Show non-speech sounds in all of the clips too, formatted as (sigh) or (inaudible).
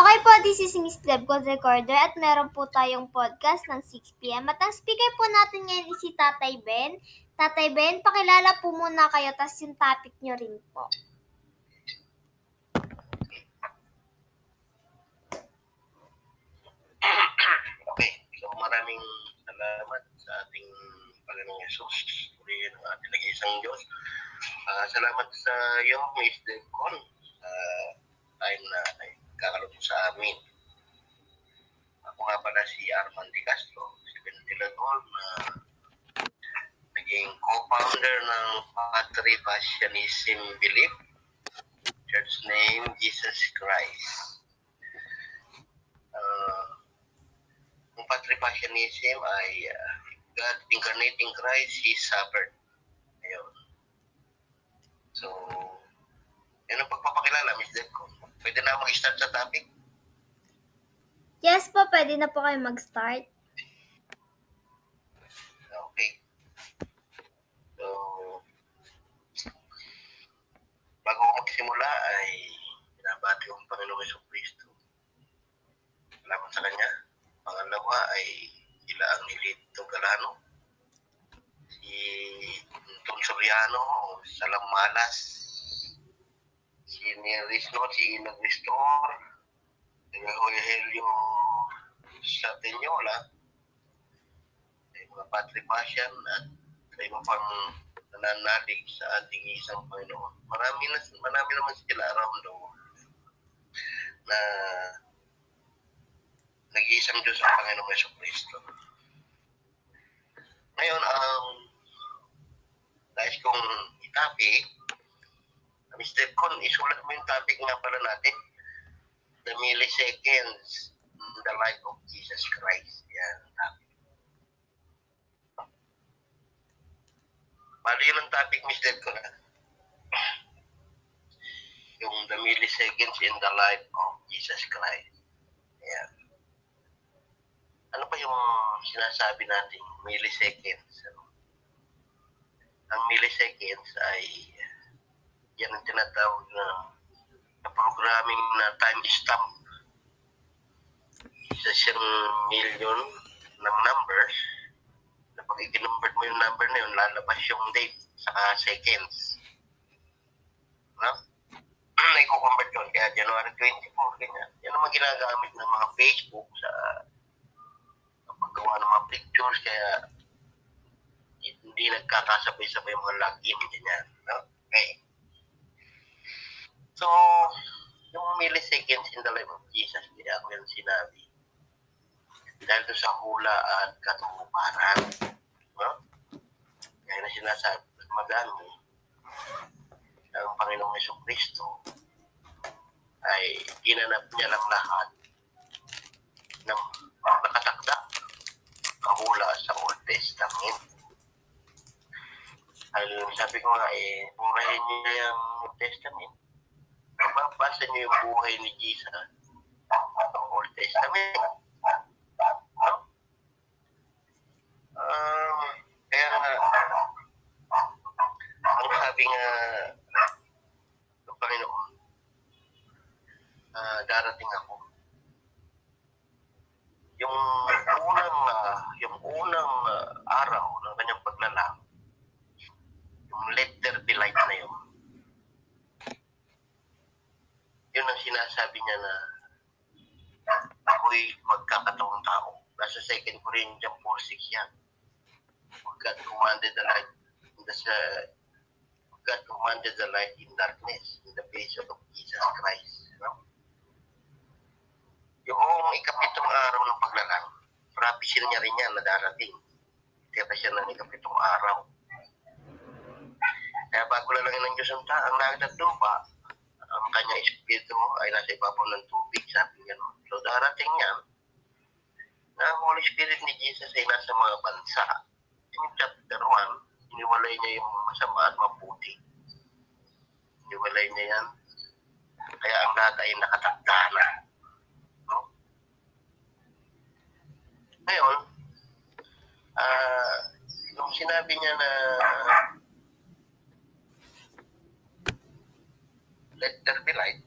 Okay po, this is Miss Gleb Gold Recorder at meron po tayong podcast ng 6pm at ang speaker po natin ngayon is si Tatay Ben. Tatay Ben, pakilala po muna kayo tas yung topic nyo rin po. Okay, so maraming salamat sa ating Panginoong Yesus. Uli ng ating nag-iisang Diyos. Ah, salamat sa iyo, Miss Delcon, sa time na ay mo sa amin. Ako nga pala si Arman Di Castro, si ventilator na naging co-founder ng Patri Passionism Belief, church name Jesus Christ. Ah, ang patripasyonism ay uh, God incarnating Christ, He suffered. Ayun. So, yun ang pagpapakilala, Miss Debco. Pwede na mag-start sa topic? Yes po, pwede na po kayo mag-start. Okay. So, bago ko magsimula ay binabati ko ang Panginoong Yeso Kristo. Salamat sa Kanya. Pangalawa ay sila ang nilito Galano, si Tom Soriano, Salam Malas, si Nerisno, si Inag Ristor, si Helio sa Tenyola, ay mga patripasyan at sa iba pang nananalig sa ating isang Panginoon. Marami, na, marami naman sila around the world na nag-iisang Diyos ang Panginoong Yeso Kristo. Ngayon, ang nais kong itopic, Mr. Con, isulat mo yung topic nga pala natin, the milliseconds in the life of Jesus Christ. Yan, ang topic. Bali yun topic, Mr. Con. Yung the milliseconds in the life of Jesus Christ. Yan. Ano pa yung sinasabi natin, milliseconds? Ano? Ang milliseconds ay yan ang tinatawag na, na programming na time stamp. Isa siyang million ng numbers na pag i-convert mo yung number na yun, lalabas yung date saka seconds. No? (clears throat) Naiko-convert yun. Kaya January 24, ganyan. Yan naman ginagamit ng mga Facebook sa paggawa ng mga pictures. Kaya hindi nagkakasabay-sabay yung mga login. Ganyan. No? Okay. So, yung milliseconds in the life of Jesus, hindi ako yan sinabi. Dahil doon sa hula at katuparan. No? Kaya na sinasabi, madami ang Panginoong Yeso Kristo ay ginanap niya lang lahat ng nakatakda kahula sa Old Testament. Ay, sabi ko nga eh, burahin niya yung Old Testament. Mababasa niyo yung buhay ni Jesus sa Old Testament. No? Um, kaya nga, ang sabi nga ng Panginoon, ah, darating ako. Yung unang, ah, yung unang ah, araw ng kanyang paglalang, yung let there light na yun, yun ang sinasabi niya na ako'y magkakatawang tao. Nasa 2 Corinthians 4.6 yan. God commanded the light in the God commanded the light in darkness in the face of Jesus Christ. No? Yung ikapitong araw ng paglalang, propisin niya rin yan na darating. Tira siya ng ikapitong araw. Kaya bago lalangin ng Diyos ang taang langit at lupa, ang kanyang espiritu ay nasa ibabaw ng tubig, sabi niya. no? So darating yan, na ang Holy Spirit ni Jesus ay nasa mga bansa. Yung chapter 1, iniwalay niya yung masama at mabuti. Iniwalay niya yan. Kaya ang lahat ay nakatakda na. No? Ngayon, ah, yung sinabi niya na let there be light,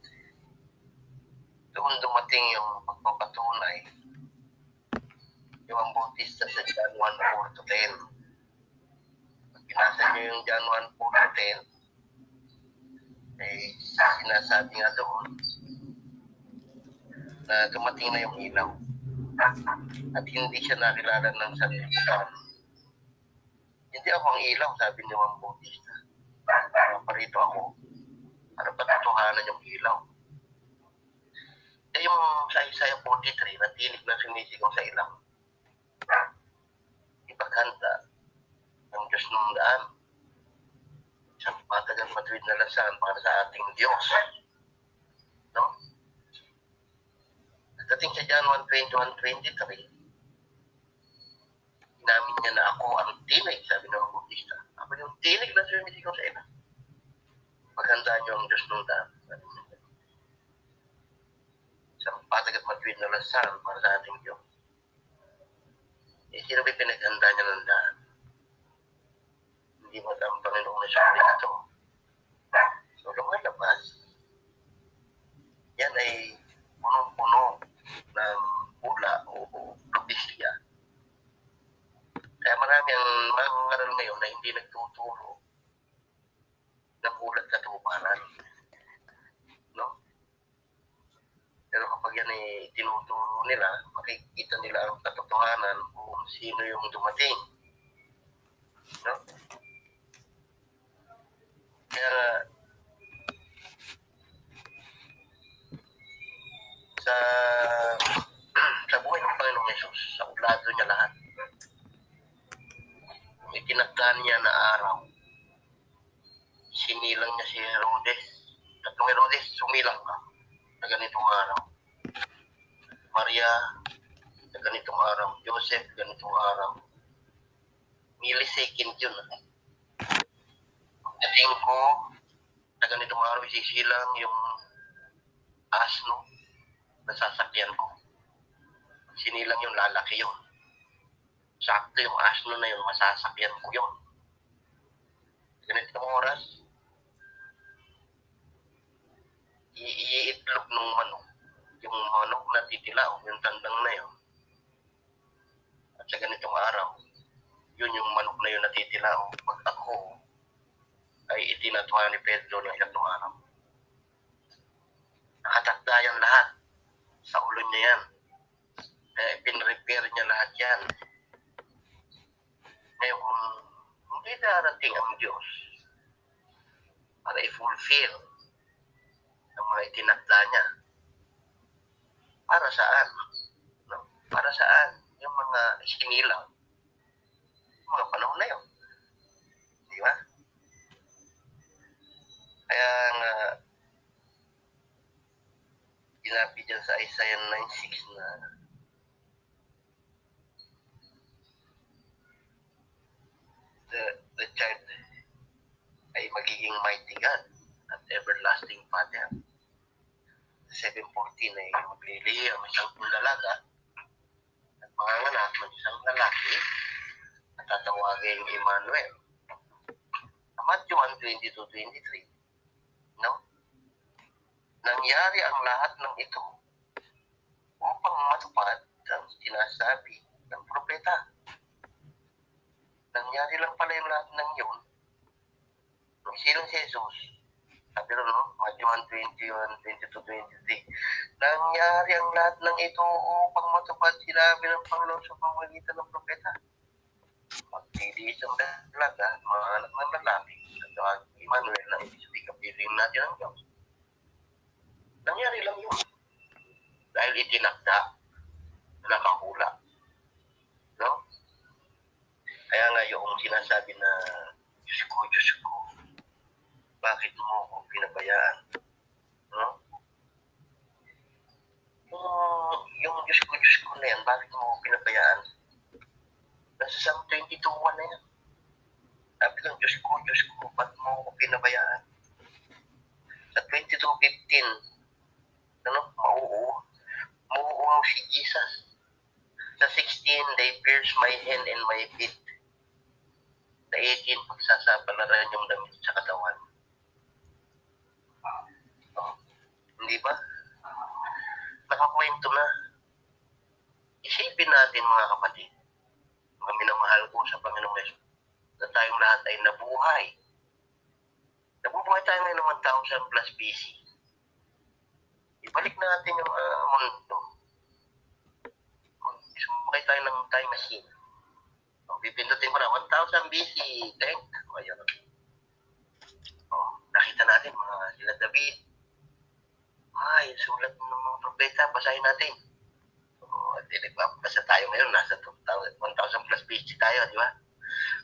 doon dumating yung pagpapatunay, yung Bautista sa John 1, 4 to 10. Pag binasa niyo yung John 1, 4 to 10, eh, sinasabi nga doon na dumating na yung ilaw. At hindi siya nakilala ng sanlibutan. Hindi ako ang ilaw, sabi ni Juan Bautista. Parito ako. Para patutuhanan yung ilaw. Eh, yung sa Isaiah 43, na tinig na sumisigaw sa ilaw. Ipaghanda ng Diyos ng daan. Isang patagal matuwid na lasan para sa ating Diyos. No? Dating sa John 1.21.23, inamin niya na ako ang tinig, sabi ng Bautista. Ako yung tinig na sumisigaw sa ina. Paghanda niyo ang Diyos ng daan. Isang patag at matuwid na lasan para sa ating Diyos. Eh, sino ba pinaghanda niya ng daan? Hindi mo ang Panginoong na siya ito. So, lumalabas. Yan ay punong-puno ng pula o, o propesya. Kaya marami ang mga ngaral ngayon na hindi nagtuturo ng ulat katuparan. No? Pero kapag yan ay tinuturo nila, makikita nila ang katotohanan kung sino yung dumating. No? Kaya sa sa buhay ng Panginoong Yesus, sa ublado niya lahat. May tinagdan niya na araw. Sinilang niya si Herodes. Tatlong Herodes, sumilang ka na ganitong araw. Maria, na ganitong araw. Joseph, ganitong araw. Millisecond yun. Pagdating ko, na ganitong araw, isisilang yung asno na sasakyan ko. Sinilang yung lalaki yun. Sakto yung asno na yun, masasakyan ko yun. Ganitong oras, i- iitlog ng manok. Yung manok na titilaw, yung tandang na yun. At sa ganitong araw, yun yung manok na yun na titilaw. Pag ako, ay itinatuwa ni Pedro ng ikatlong araw. Nakatakda yan lahat. Sa ulo niya yan. Kaya pinrepair niya lahat yan. Ngayon, kung hindi darating ang Diyos para i-fulfill ang mga itinakda niya, para saan? No? Para saan? Yung mga sinilang, mga panahon na yun. Di ba? Kaya nga, sinabi dyan sa Isaiah 9.6 na the, the child ay magiging mighty God at everlasting Father. 7.14 ay maglilihi ang isang dalaga at mga anak ng isang lalaki at tatawagin Emmanuel. Matthew 1.22-23 No? Nangyari ang lahat ng ito upang matupad ang sinasabi ng propeta. Nangyari lang pala yung lahat ng yun. Nung sinong si Jesus, sabi rin, no? Matthew 1, 21, 22, 23. Nangyari ang lahat ng ito upang matupad sinabi ng Panginoon sa pamagitan ng propeta. Magtili isang dalaga, mga anak ng lalaki, at tawag Emmanuel na ibig kapiling natin ang Diyos. Nangyari lang yun. Dahil itinakda, nakahula. Kaya nga yung sinasabi na, Diyos ko, Diyos ko, bakit mo ako pinabayaan? No? Yung, yung Diyos ko, Diyos ko na yan, bakit mo ako pinabayaan? Nasa Psalm 22.1 na yan. Sabi ng Diyos ko, Diyos ko, ba't mo ako pinabayaan? Sa 22.15, ano, mauuwa. Mauuwaw si Jesus. Sa 16, they pierce my hand and my feet. 18, pagsasapalaran yung damit sa katawan. Oh, hindi ba? nakakwento na. Isipin natin mga kapatid, mga minamahal ko sa Panginoong Yesus, na tayong lahat ay nabuhay. Nabubuhay tayo ngayon ng 1,000 plus BC. Ibalik natin yung uh, mundo. Sumakay tayo ng time machine. O, pipindutin mo na, 1,000 BC, tank. O, yun. O, nakita natin mga sila David. Ay, sulat ng mga propeta, basahin natin. O, di nagbabasa tayo ngayon, nasa 2,000 1,000 plus BC tayo, di ba?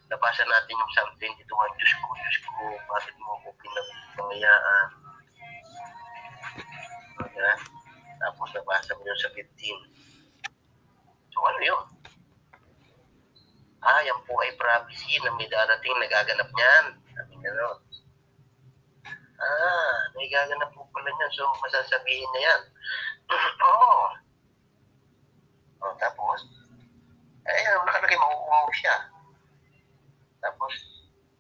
Nabasa natin yung Psalm 22, Diyos ko, Diyos ko, bakit mo ako pinagpangayaan? O, di ba? Tapos nabasa mo yun sa 15. So, ano yun? Ah, yan po ay prophecy na may darating nagaganap niyan. Sabi gano'n. Ah, may gaganap po pala niyan. So, masasabihin niya yan. (clears throat) Oo. oh. tapos, eh, nakalagay, makukuha ko siya. Tapos,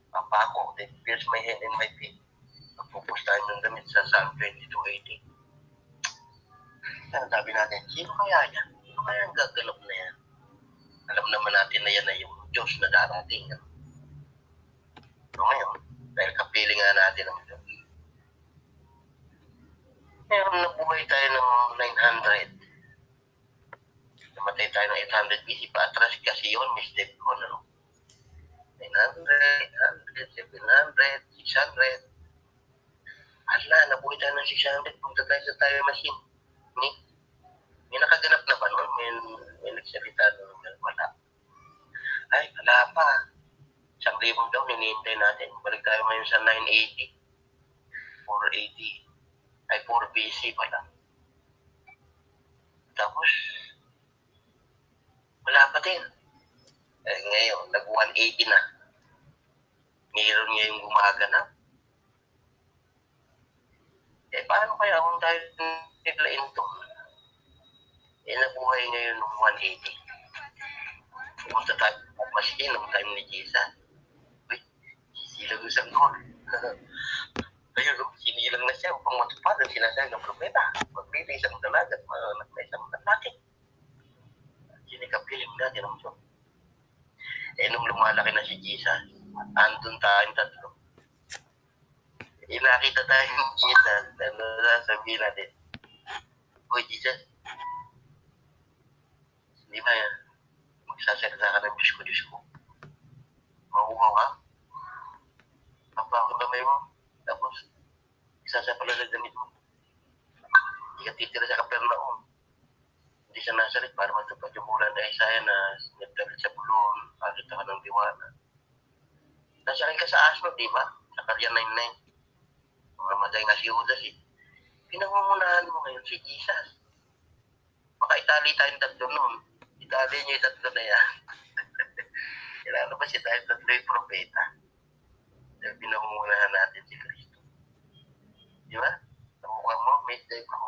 papako, then pierce my head and my feet. Magpupustahan ng damit sa Psalm 22.18. Ano sabi natin, sino kaya yan? Sino kaya ang? Alam naman natin na yan na yung Diyos na darating. Ano? So ngayon, dahil kapiling nga natin ang Diyos. Ngayon, nabuhay tayo ng 900. Namatay tayo ng 800 BC. Paatras kasi yun, mistake ko, no? 900, 800, 700, 600. Hala, nabuhay tayo ng 600. Punta tayo sa tayo machine. Ni, may nakaganap na ba nun? May, may nagsalita nun. Wala. Ay, wala pa. Isang libong daw, hinihintay natin. Balik tayo ngayon sa 980. 480. Ay, 4 BC pala. Tapos, wala pa din. Eh, ngayon, nag-180 na. Mayroon niya yung gumaganap. Eh, paano kaya kung tayo naglain to? Eh, nabuhay ngayon ng 180. Pumunta tayo machine ng time ni Jesus. Uy, sisilang isang goal. (laughs) Ayun, no? sinilang na siya upang matupad ang sinasabi ng propeta. Magpili isang dalaga at manganak na isang lalaki. Sinikapiling natin ang Diyos. Eh, nung lumalaki na si Jesus, andun tayong tatlo. Eh, nakita tayo ng Jesus, (laughs) ano sasabihin natin? Uy, Jesus, di ba yan? Magsasalita ka ng Diyos ko, Diyos ko. Mahuhaw ka? Papa ako kamay mo. Tapos, isasapala na damit mo. Hindi ka titira sa Kapernaum. Hindi sa Nazaret para matupad yung mula na Isaiah na nagdalit sa bulon, pagit ka ng diwana. Nasakay ka sa asno, di ba? Sa Karya 99. Mamatay nga si Judas eh. Pinangungunahan mo ngayon si Jesus. Baka itali tayong tatlo noon. Itali niyo yung tatlo na yan. Kailangan ba si tayong tatlo yung propeta? Dahil pinangungunahan natin si Kristo. Di ba? Namukha mo, may type ako.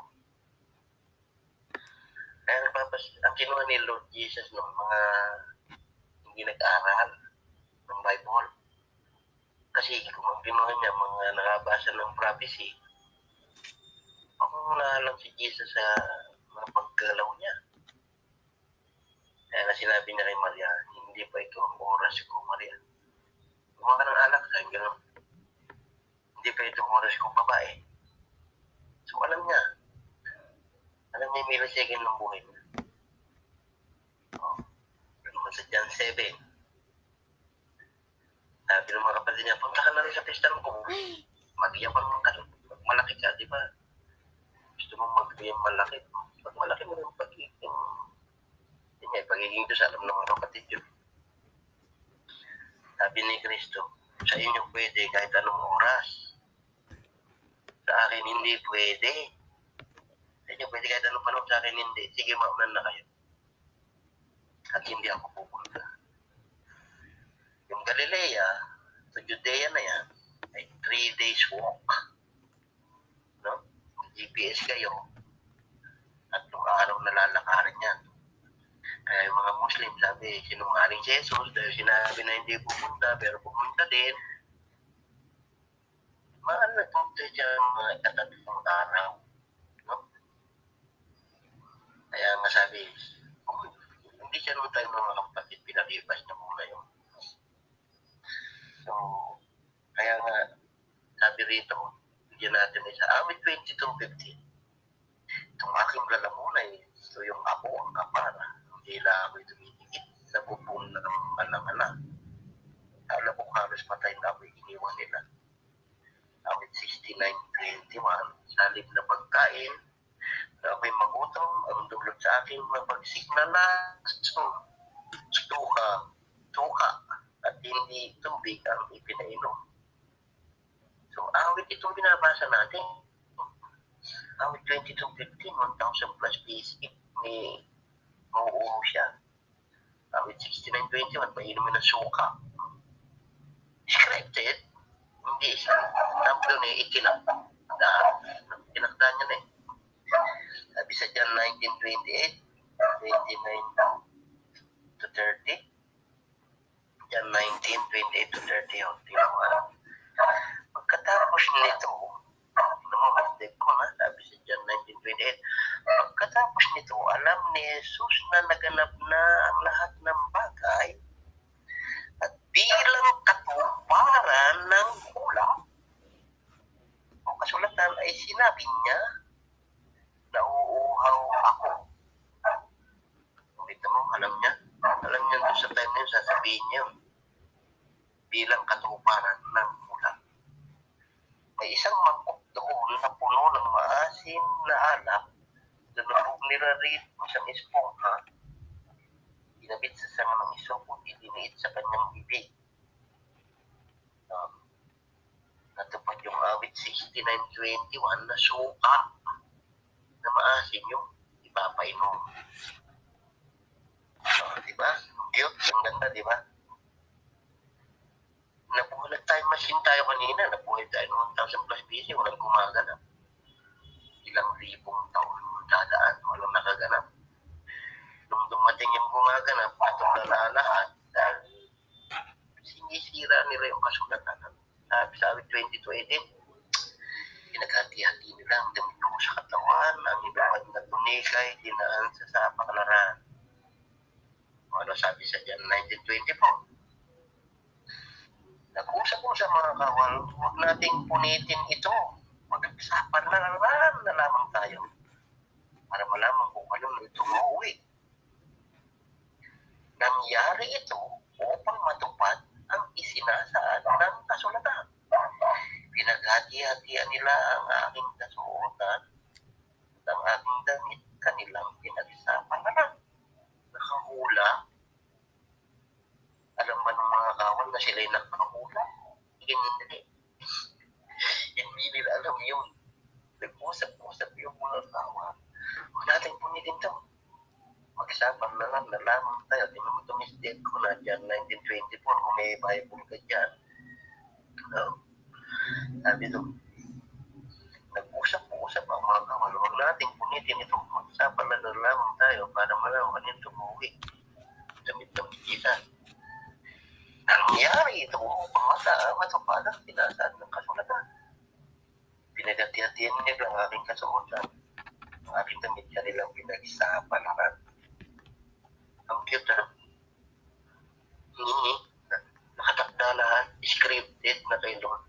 Kaya nagpapas, ang kinuha ni Lord Jesus ng mga hindi nag-aral ng Bible. Kasi kung ang kinuha niya, mga nakabasa ng prophecy, pangungunahan lang si Jesus sa mga paggalaw niya. Na sinabi niya kay Maria, hindi pa ito ang oras ko, Maria. Gumawa ka ng alak, sabi gano'n. Hindi pa ito ang oras kong babae. So alam niya. Alam niya yung millisecond ng buhay niya. Oh. Ano naman sa John 7. Sabi ng mga kapatid niya, punta ka na rin sa pista ng kubo. Magyaman mo ka. Malaki ka, di ba? Gusto mo magbiyan malaki. Pag malaki mo yung pagiging, yun nga, pagiging sa alam ng mga kapatid yun. Sabi ni Kristo, sa inyo pwede kahit anong oras. Sa akin hindi pwede. Sa inyo pwede kahit anong panahon, sa akin hindi. Sige, maunan na kayo. At hindi ako pupunta. Yung Galilea, sa Judea na yan, ay three days walk. No? GPS kayo, tatlong araw na lalakarin yan. Kaya yung mga Muslim, sabi, sinungaling si Jesus dahil sinabi na hindi pupunta, pero pumunta din. Mahal na punta dyan mga katatlong araw. No? sabi, oh, hindi siya naman tayo mga kapatid, pinalibas niya muna yun. So, kaya nga, sabi rito, bigyan natin isa, awit 22.15. Itong aking lalamunay, ito yung ako ang kapara. Lang ako'y dumidikit sa bubong ng anak-anak. Alam ko halos patay na ako'y iniwan nila. Awit 69.21, salib na pagkain, na ako'y magutom, ang dulot sa akin mabagsik na laso, tuka, tuka, at hindi tubig ang ipinainom. So, awit itong binabasa natin. Awit 22.15, 1,000 plus BC, may mauuho siya. Awit 69.21, painumin ng suka. Scripted, hindi siya. Tablo na itinakda. Tinakda niya na eh. Sabi sa John 1928, 29 to 30. John 19, 28 to 30. O, tingnan mo ah. Pagkatapos nito, mo, mistake ko na, sabi sa John 19, 28. Pagkatapos nito, alam ni Jesus na naganap na ang lahat ng bagay at bilang katuparan ng hula, o kasulatan ay sinabi niya, nauuhaw ako. Kita mo, alam niya. Alam niya doon sa time na yun, sasabihin niya. Bilang katuparan ng hula. May isang mangkok doon na puno ng maasim na alak. Dunubog nila rin isang esponha. Ginabit sa sanga ng isok o diliniit sa kanyang bibig. Um, natupad yung awit 6921 na suka na maasim yung ipapainom. So, di ba? Cute, ang ganda, di ba? Nabuhay na time machine tayo kanina. Nabuhay tayo ng 1,000 plus BC. Walang gumaganap. Ilang libong taon dadaan. Walang nakaganap. Nung dumating yung gumaganap, atong lahat dahil sinisira nila yung kasulatan. Sabi sa awit 20 to 18, pinaghati-hati nila ang damit ko sa katawan, ang ibang na tunikay, dinaan sa sa pakalaran. Ano sabi sa dyan, 1924? Mga kawal, huwag nating punitin ito. Mag-agsapan na naman na lamang tayo para malaman kung ano na ito mauwi. Nangyari ito upang matupad ang isinasaad ng kasulatan. Pinaghati-hatian nila ang aking kasuotan ng aking damit kanilang pinag-isapan na lang. Nakahula. Alam ba ng mga kawan na sila'y nakahula? Hindi. Hindi nila alam yun. Nag-usap-usap yung mga kawan. Huwag natin punitin to. Mag-isapan na lang, nalaman tayo. Tingnan mo ito, Miss Deb ko na dyan, 1924, kung may Bible ka dyan. No? Sabi doon, nag-usap-usap ang mga kawan. Huwag natin punitin ito. Mag-isapan na nalaman tayo para malaman kanino tumuwi. Damit ng isa. Nangyari ito upang mata, matupad ang pinasaan ng kasulatan. Pinagati-hatihan nila ang aking kasuotan. Ang aking damit kanilang pinag-isapan Ang cute na. Hindi. Nakatakda lahat. Scripted na kay Lord.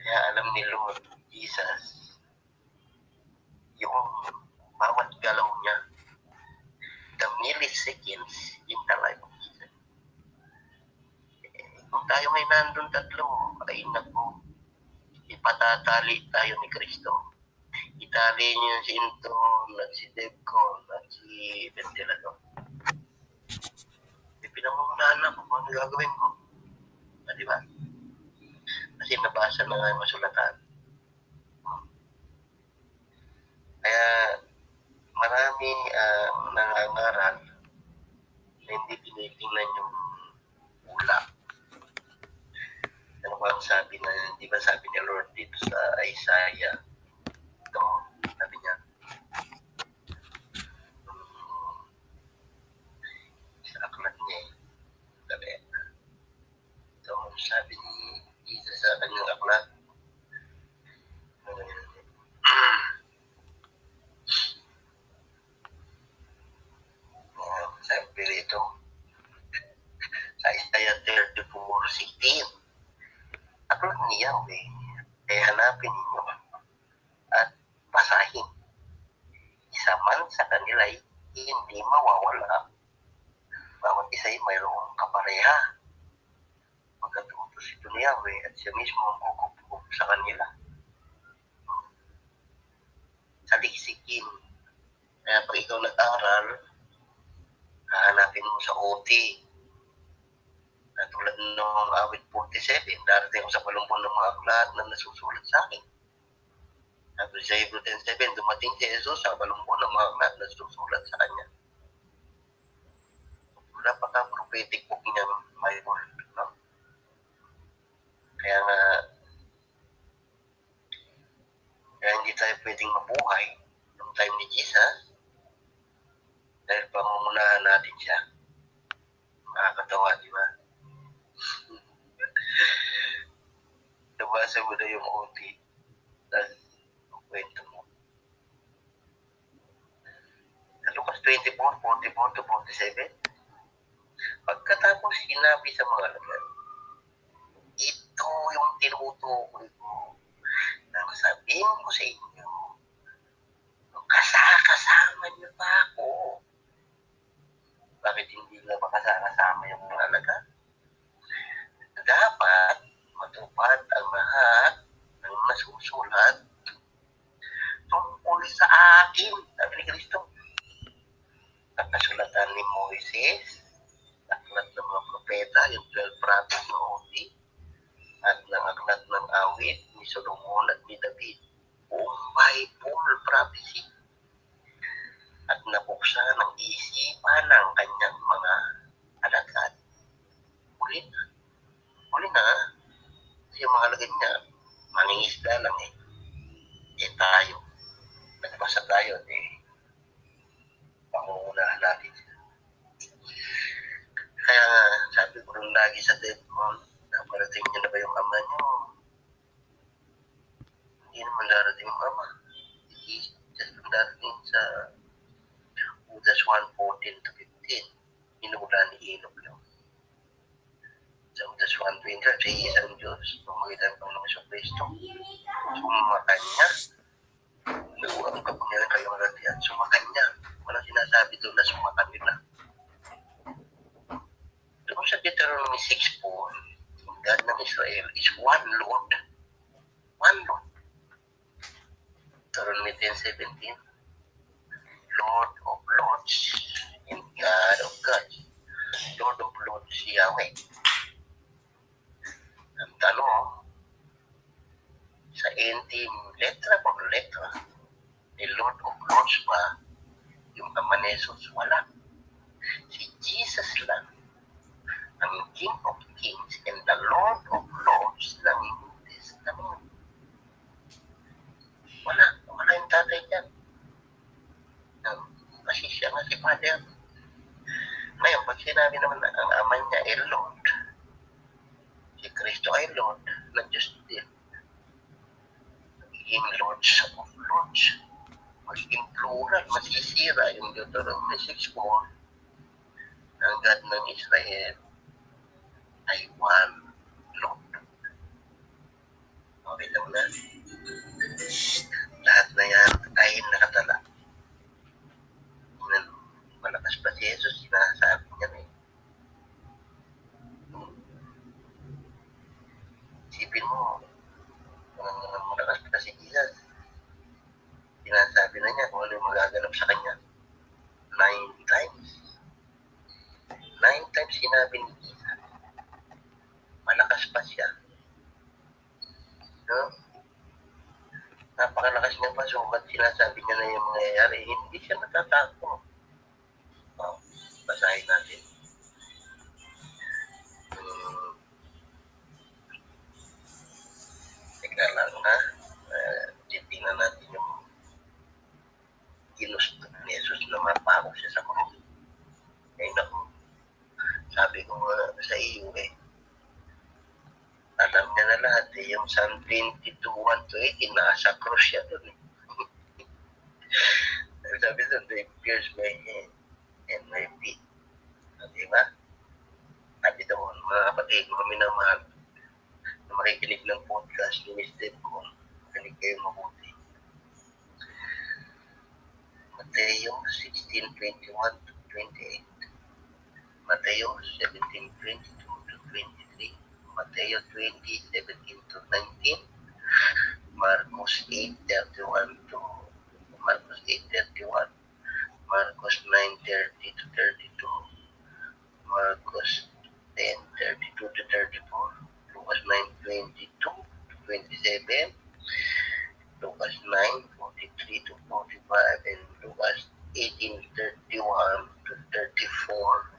Kaya alam ni Lord Jesus yung bawat galaw niya. The milliseconds in the life Kung tayo may nandun tatlo, ay naku, ipatatali tayo ni Kristo. Itali niyo si Inton, at si Devcon, at si Ventilador. E pinangungunahan na kung ano gagawin ko. Ah, di ba? Kasi nabasa na nga yung dito sa uh, kanila ay hindi mawawala. Bawat isa ay mayroong kapareha. Magkatutos ito ni Yahweh at siya mismo ang kukup sa kanila. Saliksikin. Kaya pag ikaw nag-aral, hahanapin mo sa OT. Na tulad ng awit 47, darating ako sa palumpon ng mga aklat na nasusulat sa akin. Sa Hebrew 10.7, dumating si Jesus sa palumpon ng mga aklat na nasusulat sa kanya. Napaka-prophetic book niya, Bible. No? Kaya nga, kaya hindi tayo pwedeng mabuhay ng time ni Jesus dahil pamumunahan natin siya. Nakakatawa, di ba? (laughs) Nabasa mo na yung OT ang kwento mo. Sa Lucas 24, 44 to 47, pagkatapos sinabi sa mga lagat, ito yung tinutukoy ko nang sabihin ko sa inyo, kasakasama niyo pa ako. Bakit hindi na makasakasama yung mga alaga? Dapat matupad ang lahat ng nasusulat tungkol sa akin, sabi ni Kristo. Nakasulatan ni Moises, aklat ng mga propeta, yung 12 prophets ng Odi, at ng aklat ng awit ni Solomon at ni David. Buong Bible prophecy at nabuksan ang isipan ng kanyang mga alagad. Huli na. Huli na. Kasi yung mga alagad niya, mangingisda lang eh. Eh tayo. Nagbasa tayo eh. Pangungunahan natin siya. Kaya nga, sabi ko rin lagi sa Deadmon, naparating niyo na ba yung ama niyo? Hindi naman darating yung ama. Hindi just darating sa Judas 1.14 to 15. Inula ni Enoch yun. Sa Judas 1.20, sa isang Diyos, tumagitan pang ng isang Kristo. Sumakan niya. Naguang kapangyarihan kayo ng latihan. Sumakan niya. Walang sinasabi doon na sumakan nila. Doon sa Deuteronomy 6.4, ang God ng Israel is one Lord. One Lord. Deuteronomy 10.17, Lord of Lords and God of Gods. Lord of Lords Yahweh. Ang tanong, sa ending letra por letra, ni Lord of Lords ba yung ama Jesus? Wala. Si Jesus lang ang King of Kings and the Lord of Lords ng New Testament. Wala. Wala yung tatay dyan. Um, kasi siya nga si Father. Ngayon, pag sinabi naman na ang ama niya ay Lord, si Kristo ay Lord, na Diyos din. Magiging Lords of Lords. Magiging plural, masisira yung Deuteronomy 6.4 ang God ng Israel ay one Lord. Okay lang na. Lahat na yan ay nakatala. Yung Psalm 22, 1 to 8, nasa cross siya doon eh. (laughs) sabi doon, they pierce my head and my feet. Di ba? Sabi doon, mga kapatid, mga minamahal, na makikinig ng podcast ni Deb ko, makinig kayo mabuti. Mateo 16:21 to 28. Mateo 17:22 to 23. Mateo 20:17 to 19. Marcos 8:31 to Marcos 8:31. Marcos 9:30 to 32. Marcos 10:32 to 34. Lucas 9:22 to 27. Lucas 9:43 to 45 and Lucas 18:31 to 34.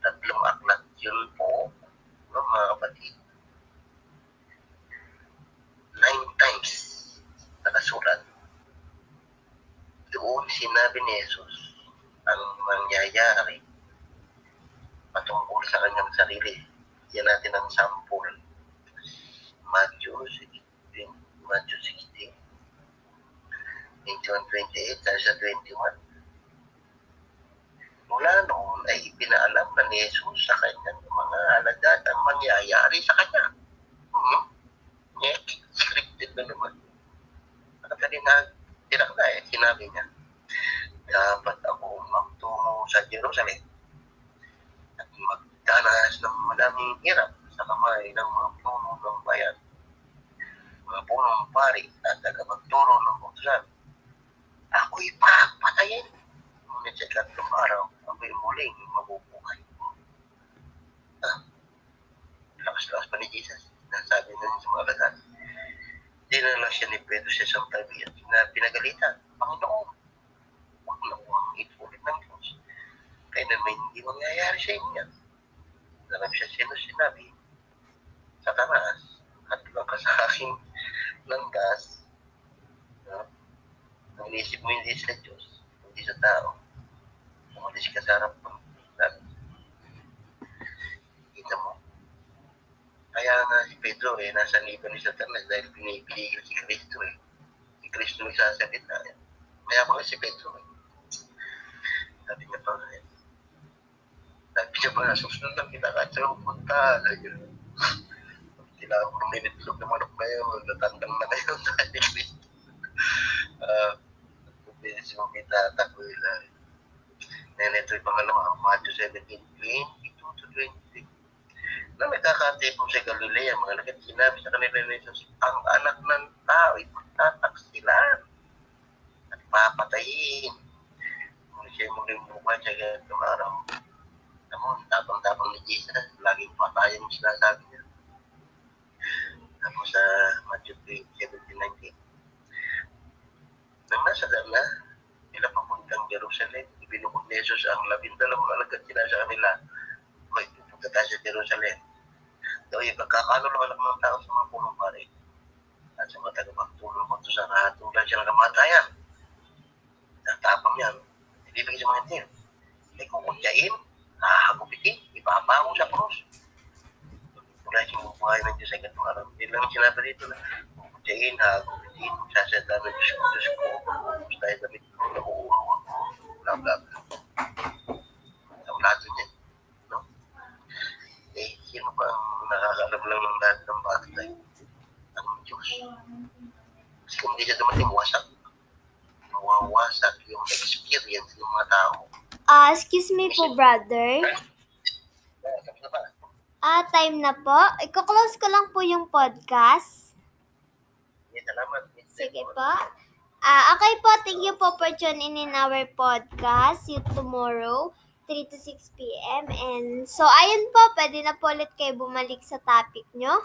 Tatlong aklat yun po, no, mga kapatid. Nine times nakasulat. Doon sinabi ni Jesus ang mangyayari patungkol sa kanyang sarili. Yan natin ang sample. Matthew 16, Matthew 16, 21, 28, tayo sa 21. Mula noon ay ipinaalam na ni Jesus sa kanyang mga alagad ang mangyayari sa kanya. Hmm? Yeah, scripted na naman. Nakatali na, tirak na eh, sinabi niya. Dapat ako magtungo sa Jerusalem at magdanas ng madaming hirap sa kamay ng mga puno ng bayan, mga punong pari at tagapagturo ng utusan. Ako'y papatayin. Ngunit sa tatlong araw, ako'y muling mabubuhay. Ah, lakas-lakas pa ni Jesus. Nasabi na sa mga lagat. Di na lang siya ni Pedro sa isang tabi at na pinagalitan. Panginoon, huwag na huwag itulit ng Diyos. Kaya naman hindi mangyayari sa inyo. Alam siya sino sinabi. Sa taas, at lang ka sa aking landas. No? Ang inisip mo hindi sa Diyos, hindi sa tao. Umalis ka sa harap. Sabi. Kita mo. Kaya nga si Pedro eh, nasa liban ni Satanas dahil pinipigil si Kristo eh. Si Kristo nagsasalita eh. Kaya mga si Pedro eh. Sabi niya pa eh. Sabi niya pa, susunod lang kita kahit saan pumunta. Sila ako ng minitlog ng manok na (laughs) yun. Natandang na ngayon dahil ni Kristo. Ah, pwede si Mamita Takwila. Then ito yung pangalawa, Matthew 17, 22 to 23. Na nagkakatipon sa Galilea, mga lagat sinabi sa kanila ni Jesus, ang anak ng tao ay magtataksilan at papatayin. Kung siya muling buhay sa ganitong araw, Namun, tapang-tapang ni Jesus, laging patayin mo sinasabi niya. Tapos sa Matthew 17, 19. Nang nasa na, nila papuntang Jerusalem, ibinukod ni Jesus ang labindalawang alagad sila sa kanila. Hoy, pupunta tayo sa Jerusalem. Daw yung pagkakalulungan ng mga tao sa mga punong pare. At sa mga tagapagtulong ko sa kahatulan siya ng kamatayan. Tatapang yan. Hindi bigay sa mga hindi. May kukutyain, hahagupitin, ipapahaw sa krus. Wala siyang buhay ng Diyos sa ganitong araw. Hindi lang sinabi dito na kukutyain, hahagupitin, sasada ng Diyos ko, kung tayo damit ko, nakuuhaw ako, bla bla bla. Ang lahat yun. No? Eh, sino ba ang nakakaalam lang ng lahat ng bagay? Ang Diyos. Kasi kung hindi siya dumating, wasak. Mawawasak yung experience ng mga tao. Ah, excuse me po, brother. Tapos na ba? Ah, time na po. Iko-close ko lang po yung podcast. Sige, salamat. Sige po. Ah, okay po. Thank you po for tuning in our podcast. See you tomorrow, 3 to 6 p.m. And so, ayun po. Pwede na po ulit kayo bumalik sa topic nyo.